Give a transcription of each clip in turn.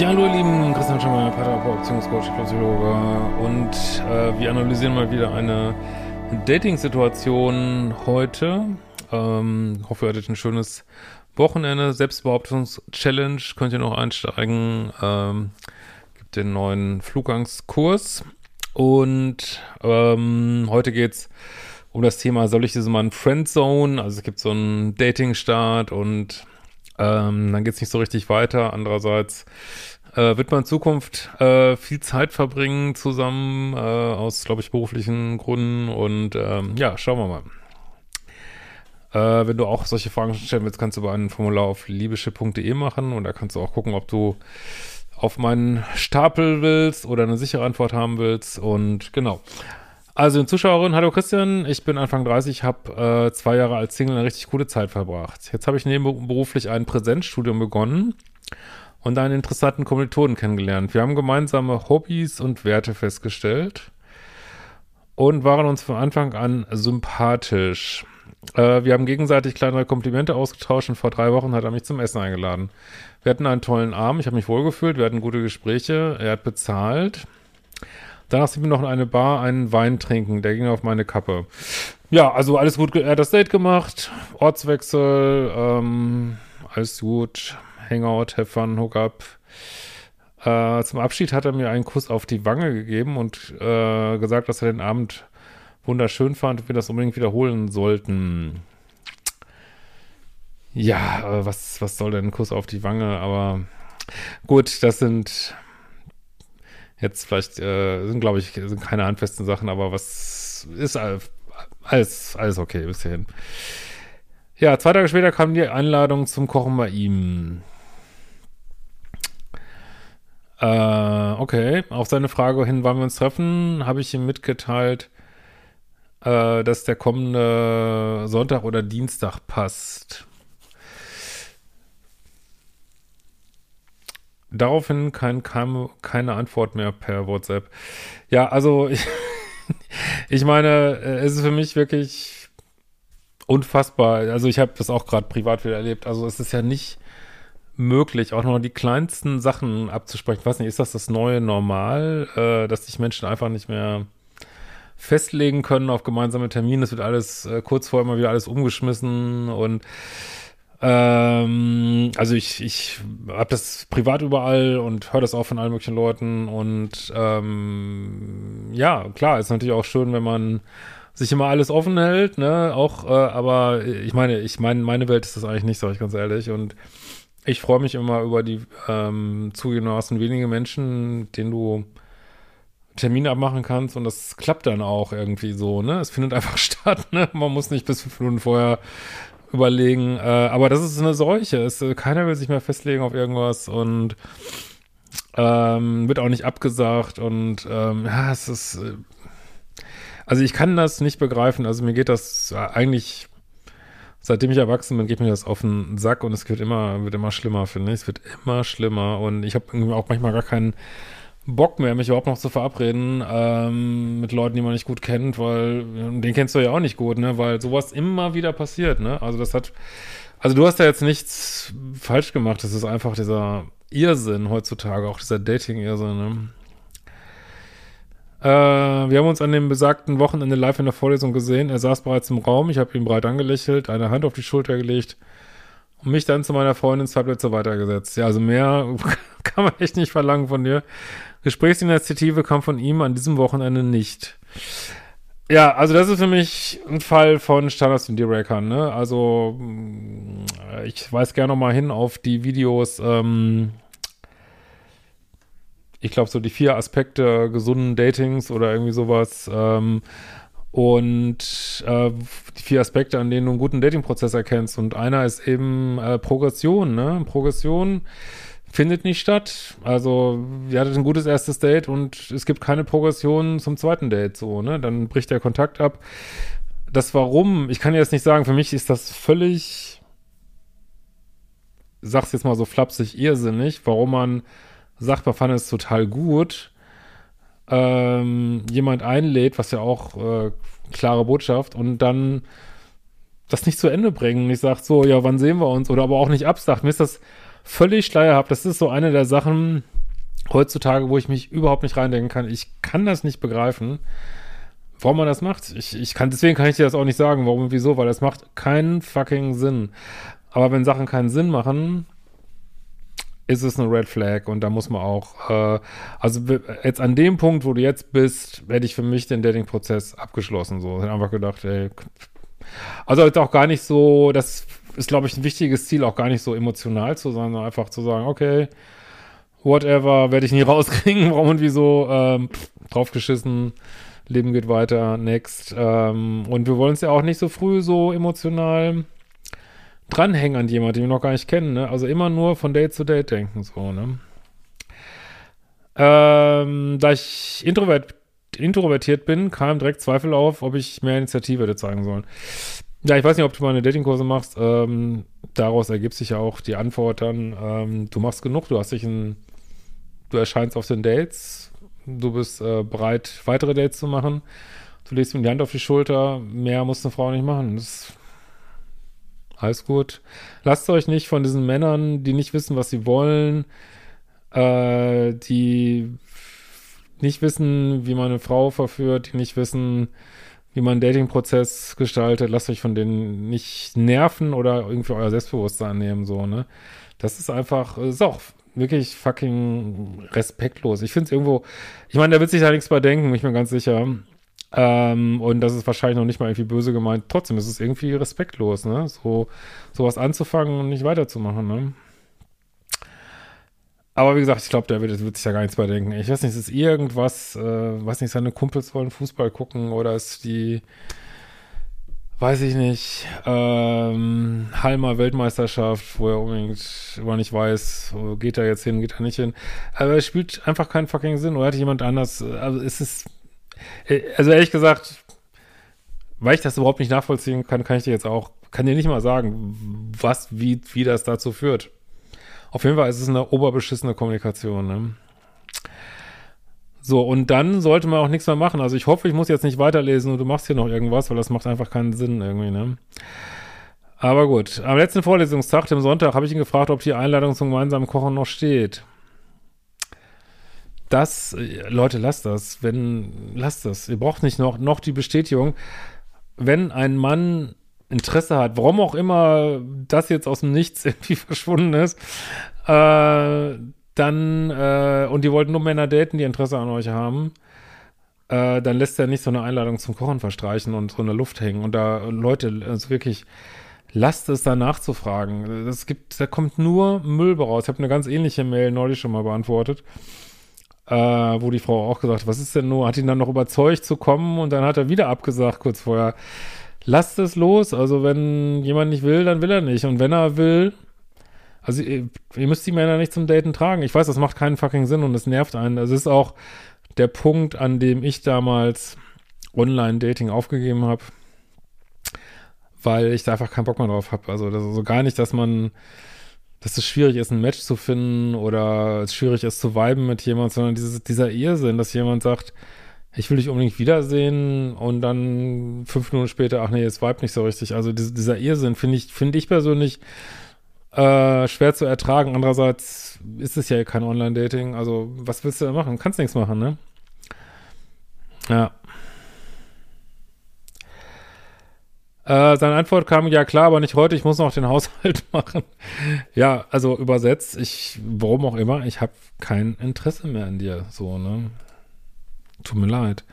Ja, hallo ihr Lieben, Christian Schemmer, Paartherapeut, Beziehungscoach, Psychologe und äh, wir analysieren mal wieder eine Dating-Situation heute. Ähm, hoffe, ihr hattet ein schönes Wochenende. Selbstbehauptungs-Challenge könnt ihr noch einsteigen. Ähm, gibt den neuen Flugangskurs und ähm, heute geht's um das Thema, soll ich diesen Mann Friendzone? Also es gibt so einen Dating-Start und ähm, dann geht's nicht so richtig weiter. Andererseits äh, wird man in Zukunft äh, viel Zeit verbringen zusammen, äh, aus, glaube ich, beruflichen Gründen. Und ähm, ja, schauen wir mal. Äh, wenn du auch solche Fragen stellen willst, kannst du über ein Formular auf liebeschiff.de machen und da kannst du auch gucken, ob du auf meinen Stapel willst oder eine sichere Antwort haben willst. Und genau. Also, Zuschauerin, hallo Christian, ich bin Anfang 30, habe äh, zwei Jahre als Single eine richtig coole Zeit verbracht. Jetzt habe ich nebenberuflich ein Präsenzstudium begonnen und einen interessanten Kommilitonen kennengelernt. Wir haben gemeinsame Hobbys und Werte festgestellt und waren uns von Anfang an sympathisch. Äh, wir haben gegenseitig kleinere Komplimente ausgetauscht und vor drei Wochen hat er mich zum Essen eingeladen. Wir hatten einen tollen Abend, ich habe mich wohlgefühlt, wir hatten gute Gespräche, er hat bezahlt. Danach sind wir noch in eine Bar einen Wein trinken, der ging auf meine Kappe. Ja, also alles gut, er hat das Date gemacht, Ortswechsel, ähm, alles gut, Hangout, have fun, hook up. Äh, zum Abschied hat er mir einen Kuss auf die Wange gegeben und äh, gesagt, dass er den Abend wunderschön fand und wir das unbedingt wiederholen sollten. Ja, äh, was, was soll denn ein Kuss auf die Wange? Aber gut, das sind jetzt vielleicht, äh, sind glaube ich, sind keine handfesten Sachen, aber was ist alles, alles okay bis hierhin. Ja, zwei Tage später kam die Einladung zum Kochen bei ihm. Äh, okay, auf seine Frage hin, wann wir uns treffen, habe ich ihm mitgeteilt, äh, dass der kommende Sonntag oder Dienstag passt. Daraufhin kein, kein, keine Antwort mehr per WhatsApp. Ja, also ich, ich meine, es ist für mich wirklich unfassbar. Also ich habe das auch gerade privat wieder erlebt. Also es ist ja nicht möglich, auch noch die kleinsten Sachen abzusprechen. Ich weiß nicht, ist das das neue Normal, äh, dass sich Menschen einfach nicht mehr festlegen können auf gemeinsame Termine? Es wird alles äh, kurz vorher immer wieder alles umgeschmissen und ähm, also ich, ich habe das privat überall und höre das auch von allen möglichen Leuten und ähm, ja, klar, ist natürlich auch schön, wenn man sich immer alles offen hält, ne, auch, äh, aber ich meine, ich meine, meine Welt ist das eigentlich nicht, sage ich ganz ehrlich und ich freue mich immer über die ähm, zugegebenermaßen wenige Menschen, denen du Termine abmachen kannst und das klappt dann auch irgendwie so, ne? Es findet einfach statt, ne? Man muss nicht bis fünf Minuten vorher überlegen. Äh, aber das ist eine Seuche. Es, äh, keiner will sich mehr festlegen auf irgendwas und ähm, wird auch nicht abgesagt und ähm, ja, es ist. Äh, also ich kann das nicht begreifen. Also mir geht das eigentlich, seitdem ich erwachsen bin, geht mir das auf den Sack und es wird immer, wird immer schlimmer, finde ich. Es wird immer schlimmer und ich habe auch manchmal gar keinen Bock mehr, mich überhaupt noch zu verabreden ähm, mit Leuten, die man nicht gut kennt, weil den kennst du ja auch nicht gut, ne? Weil sowas immer wieder passiert, ne? Also das hat, also du hast ja jetzt nichts falsch gemacht. Das ist einfach dieser Irrsinn heutzutage, auch dieser Dating-Irrsinn, ne? Äh, wir haben uns an dem besagten Wochenende live in der Vorlesung gesehen. Er saß bereits im Raum. Ich habe ihm breit angelächelt, eine Hand auf die Schulter gelegt und mich dann zu meiner Freundin zwei Plätze weitergesetzt. Ja, also mehr kann man echt nicht verlangen von dir. Gesprächsinitiative kam von ihm an diesem Wochenende nicht. Ja, also das ist für mich ein Fall von Standards und D-Rackern, ne? Also ich weise gerne noch mal hin auf die Videos, ähm, ich glaube, so die vier Aspekte gesunden Datings oder irgendwie sowas. Ähm, und äh, die vier Aspekte, an denen du einen guten Dating-Prozess erkennst. Und einer ist eben äh, Progression. Ne? Progression findet nicht statt. Also, ihr hattet ein gutes erstes Date und es gibt keine Progression zum zweiten Date. So, ne? Dann bricht der Kontakt ab. Das Warum, ich kann jetzt nicht sagen, für mich ist das völlig, sag's jetzt mal so flapsig, irrsinnig, warum man sagt, man fand es total gut ähm, jemand einlädt, was ja auch äh, klare Botschaft, und dann das nicht zu Ende bringen. Und ich sage so, ja, wann sehen wir uns? Oder aber auch nicht absagt. Mir ist das völlig schleierhaft. Das ist so eine der Sachen heutzutage, wo ich mich überhaupt nicht reindenken kann. Ich kann das nicht begreifen, warum man das macht. Ich, ich kann, deswegen kann ich dir das auch nicht sagen, warum und wieso, weil das macht keinen fucking Sinn. Aber wenn Sachen keinen Sinn machen, ist es eine Red Flag und da muss man auch, äh, also jetzt an dem Punkt, wo du jetzt bist, hätte ich für mich den Dating-Prozess abgeschlossen. So, ich habe einfach gedacht, ey, also jetzt auch gar nicht so, das ist, glaube ich, ein wichtiges Ziel, auch gar nicht so emotional zu sein, sondern einfach zu sagen, okay, whatever, werde ich nie rauskriegen, warum und wieso, ähm, draufgeschissen, Leben geht weiter, next. Ähm, und wir wollen es ja auch nicht so früh so emotional dranhängen an jemanden, den wir noch gar nicht kennen, ne? Also immer nur von Date zu Date denken, so, ne? Ähm, da ich introvert, introvertiert bin, kam direkt Zweifel auf, ob ich mehr Initiative hätte zeigen sollen. Ja, ich weiß nicht, ob du mal eine Datingkurse machst. Ähm, daraus ergibt sich ja auch die Antwort dann, ähm, du machst genug, du hast dich ein, du erscheinst auf den Dates, du bist äh, bereit, weitere Dates zu machen. Du legst ihm die Hand auf die Schulter, mehr muss eine Frau nicht machen. Das alles gut. Lasst euch nicht von diesen Männern, die nicht wissen, was sie wollen, äh, die nicht wissen, wie man eine Frau verführt, die nicht wissen, wie man einen Dating-Prozess gestaltet, lasst euch von denen nicht nerven oder irgendwie euer Selbstbewusstsein nehmen, so, ne? Das ist einfach, ist auch wirklich fucking respektlos. Ich finde es irgendwo, ich meine, da wird sich da nichts bei denken, bin ich mir ganz sicher. Ähm, und das ist wahrscheinlich noch nicht mal irgendwie böse gemeint. Trotzdem ist es irgendwie respektlos, ne? So, sowas anzufangen und nicht weiterzumachen, ne? Aber wie gesagt, ich glaube, der wird, wird, sich ja gar nichts bei denken. Ich weiß nicht, es ist irgendwas, äh, weiß nicht, seine Kumpels wollen Fußball gucken oder ist die, weiß ich nicht, ähm, Halmer Weltmeisterschaft, wo er unbedingt immer nicht weiß, geht er jetzt hin, geht er nicht hin. Aber es spielt einfach keinen fucking Sinn. Oder hat jemand anders, also es ist äh, also ehrlich gesagt, weil ich das überhaupt nicht nachvollziehen kann, kann ich dir jetzt auch, kann dir nicht mal sagen, was, wie, wie das dazu führt. Auf jeden Fall ist es eine oberbeschissene Kommunikation, ne? So, und dann sollte man auch nichts mehr machen. Also ich hoffe, ich muss jetzt nicht weiterlesen und du machst hier noch irgendwas, weil das macht einfach keinen Sinn irgendwie, ne? Aber gut, am letzten Vorlesungstag, dem Sonntag, habe ich ihn gefragt, ob die Einladung zum gemeinsamen Kochen noch steht das, Leute, lasst das. Wenn, lasst das. Ihr braucht nicht noch, noch die Bestätigung. Wenn ein Mann Interesse hat, warum auch immer das jetzt aus dem Nichts irgendwie verschwunden ist, äh, dann, äh, und die wollten nur Männer daten, die Interesse an euch haben, äh, dann lässt er nicht so eine Einladung zum Kochen verstreichen und so in der Luft hängen. Und da, Leute, also wirklich, lasst es da nachzufragen. Das gibt, da kommt nur Müll raus. Ich habe eine ganz ähnliche Mail neulich schon mal beantwortet äh, wo die Frau auch gesagt hat, was ist denn nur, hat ihn dann noch überzeugt zu kommen und dann hat er wieder abgesagt kurz vorher. Lasst es los, also wenn jemand nicht will, dann will er nicht und wenn er will, also ihr, ihr müsst die Männer nicht zum Daten tragen. Ich weiß, das macht keinen fucking Sinn und es nervt einen. Das ist auch der Punkt, an dem ich damals Online-Dating aufgegeben habe, weil ich da einfach keinen Bock mehr drauf habe. Also das so gar nicht, dass man dass es schwierig ist, ein Match zu finden oder es schwierig ist zu viben mit jemandem, sondern dieses, dieser Irrsinn, dass jemand sagt, ich will dich unbedingt wiedersehen und dann fünf Minuten später, ach nee, es vibe nicht so richtig. Also diese, dieser Irrsinn finde ich, finde ich persönlich äh, schwer zu ertragen. Andererseits ist es ja kein Online-Dating. Also was willst du da machen? Kannst nichts machen, ne? Ja. Äh, seine Antwort kam, ja klar, aber nicht heute, ich muss noch den Haushalt machen. ja, also übersetzt, ich, warum auch immer, ich habe kein Interesse mehr an dir, so, ne? Tut mir leid.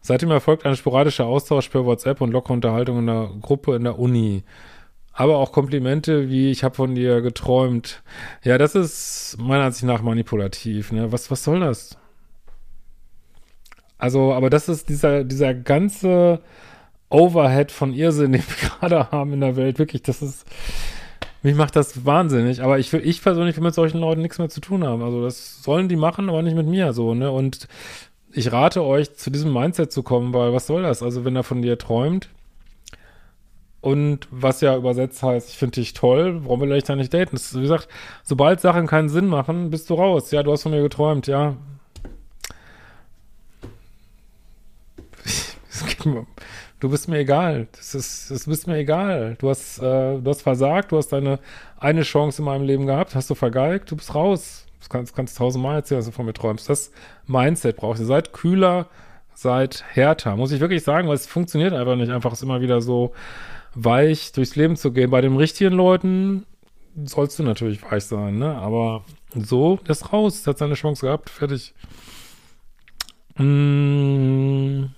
Seitdem erfolgt ein sporadischer Austausch per WhatsApp und lockere Unterhaltung in der Gruppe in der Uni. aber auch Komplimente wie ich habe von dir geträumt. Ja, das ist meiner Ansicht nach manipulativ. Ne? Was, was soll das? Also, aber das ist dieser, dieser ganze Overhead von Irrsinn, den wir gerade haben in der Welt. Wirklich, das ist, mich macht das wahnsinnig. Aber ich, ich persönlich will mit solchen Leuten nichts mehr zu tun haben. Also, das sollen die machen, aber nicht mit mir so, ne? Und ich rate euch, zu diesem Mindset zu kommen, weil was soll das? Also, wenn er von dir träumt, und was ja übersetzt heißt, ich finde dich toll, warum will ich da nicht daten? Das wie gesagt, sobald Sachen keinen Sinn machen, bist du raus. Ja, du hast von mir geträumt, ja. Du bist mir egal. Das ist, das bist mir egal. Du hast, äh, du hast versagt, du hast deine eine Chance in meinem Leben gehabt, hast du vergeigt, du bist raus. Das kannst, kannst tausendmal erzählen, dass du von mir träumst. Das Mindset brauchst du. Seid kühler, seid härter. Muss ich wirklich sagen, weil es funktioniert einfach nicht. Einfach ist immer wieder so, weich durchs Leben zu gehen. Bei den richtigen Leuten sollst du natürlich weich sein, ne? Aber so, der ist raus, der hat seine Chance gehabt, fertig. Mmh.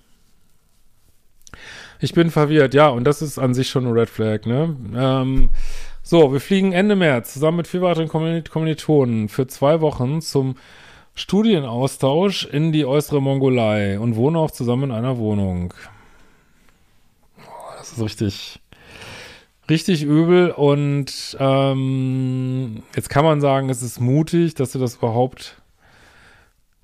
Ich bin verwirrt, ja, und das ist an sich schon eine Red Flag, ne? Ähm, so, wir fliegen Ende März zusammen mit vier weiteren Kommilitonen für zwei Wochen zum Studienaustausch in die äußere Mongolei und wohnen auch zusammen in einer Wohnung. Oh, das ist richtig richtig übel und ähm, jetzt kann man sagen, es ist mutig, dass du das überhaupt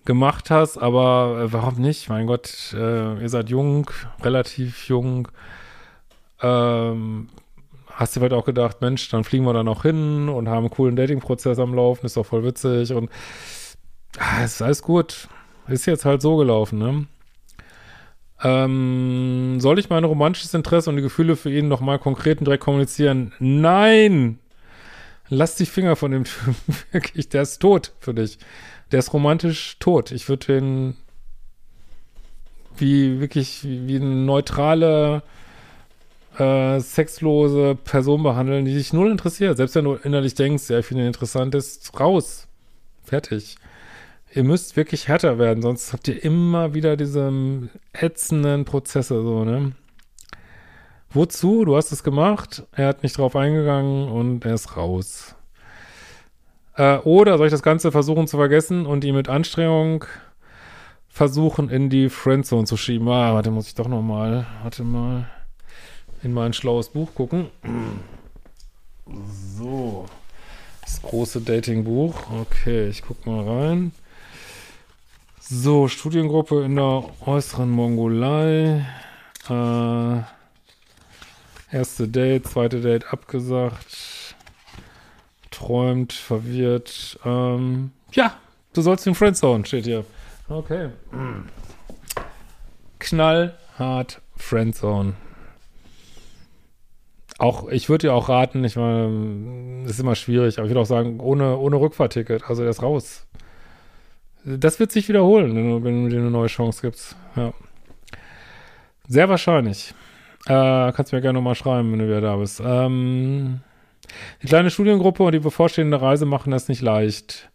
gemacht hast, aber äh, warum nicht? Mein Gott, äh, ihr seid jung, relativ jung. Ähm, hast du vielleicht auch gedacht, Mensch, dann fliegen wir da noch hin und haben einen coolen Dating-Prozess am Laufen, ist doch voll witzig und ah, ist alles gut. Ist jetzt halt so gelaufen, ne? Ähm, soll ich mein romantisches Interesse und die Gefühle für ihn nochmal konkret und direkt kommunizieren? Nein! Lass die Finger von dem Typen. Wirklich, der ist tot für dich. Der ist romantisch tot. Ich würde den wie wirklich wie, wie eine neutrale, äh, sexlose Person behandeln, die dich null interessiert. Selbst wenn du innerlich denkst, ja, ich finde ihn interessant, ist raus. Fertig ihr müsst wirklich härter werden, sonst habt ihr immer wieder diese ätzenden Prozesse, so, ne? Wozu? Du hast es gemacht, er hat nicht drauf eingegangen und er ist raus. Äh, oder soll ich das Ganze versuchen zu vergessen und ihn mit Anstrengung versuchen, in die Friendzone zu schieben? Ah, warte, muss ich doch noch mal, warte mal, in mein schlaues Buch gucken. So. Das große Datingbuch. Okay, ich guck mal rein. So, Studiengruppe in der äußeren Mongolei. Äh, erste Date, zweite Date abgesagt. Träumt, verwirrt. Ähm, ja, du sollst den Friendzone, steht hier. Okay. Knallhart Friendzone. Auch, ich würde dir auch raten, ich meine, ist immer schwierig, aber ich würde auch sagen, ohne, ohne Rückfahrticket, also der ist raus. Das wird sich wiederholen, wenn du, wenn du dir eine neue Chance gibst. Ja. Sehr wahrscheinlich. Äh, kannst du mir gerne nochmal schreiben, wenn du wieder da bist. Ähm, die kleine Studiengruppe und die bevorstehende Reise machen das nicht leicht.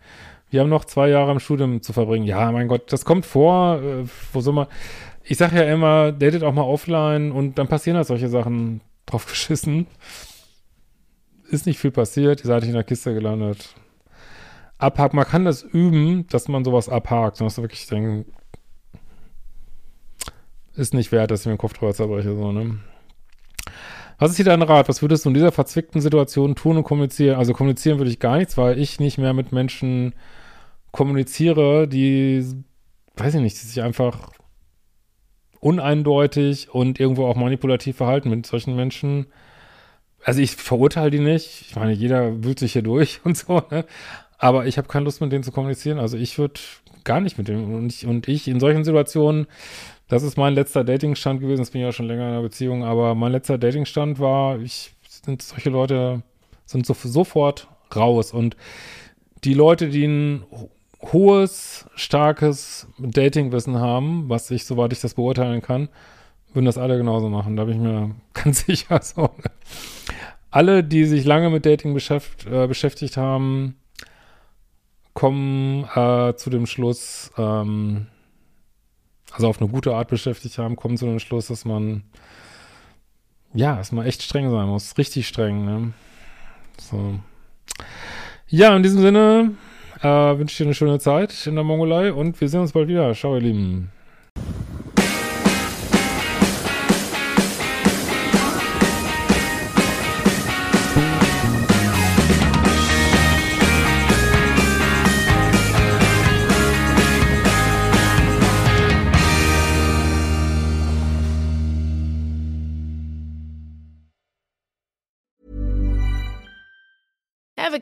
Wir haben noch zwei Jahre im Studium zu verbringen. Ja, mein Gott, das kommt vor. Äh, wo soll man. Ich sage ja immer, datet auch mal offline und dann passieren halt solche Sachen drauf geschissen. Ist nicht viel passiert, ihr seid nicht in der Kiste gelandet abhakt. Man kann das üben, dass man sowas abhakt. Dass du wirklich denkst, ist nicht wert, dass ich mir den Kopf drüber zerbreche. So, ne? Was ist hier dein Rat? Was würdest du in dieser verzwickten Situation tun und kommunizieren? Also kommunizieren würde ich gar nichts, weil ich nicht mehr mit Menschen kommuniziere, die, weiß ich nicht, die sich einfach uneindeutig und irgendwo auch manipulativ verhalten mit solchen Menschen. Also ich verurteile die nicht. Ich meine, jeder wühlt sich hier durch und so, ne? Aber ich habe keine Lust, mit denen zu kommunizieren. Also ich würde gar nicht mit denen. Und ich, und ich in solchen Situationen, das ist mein letzter Datingstand gewesen. Das bin ich ja schon länger in einer Beziehung. Aber mein letzter Datingstand war, ich sind solche Leute sind so, sofort raus. Und die Leute, die ein hohes, starkes Datingwissen haben, was ich, soweit ich das beurteilen kann, würden das alle genauso machen. Da bin ich mir ganz sicher. So. Alle, die sich lange mit Dating beschäft, äh, beschäftigt haben, kommen äh, zu dem Schluss, ähm, also auf eine gute Art beschäftigt haben, kommen zu dem Schluss, dass man ja, dass man echt streng sein muss. Richtig streng, ne? So. Ja, in diesem Sinne äh, wünsche dir eine schöne Zeit in der Mongolei und wir sehen uns bald wieder. Ciao, ihr Lieben.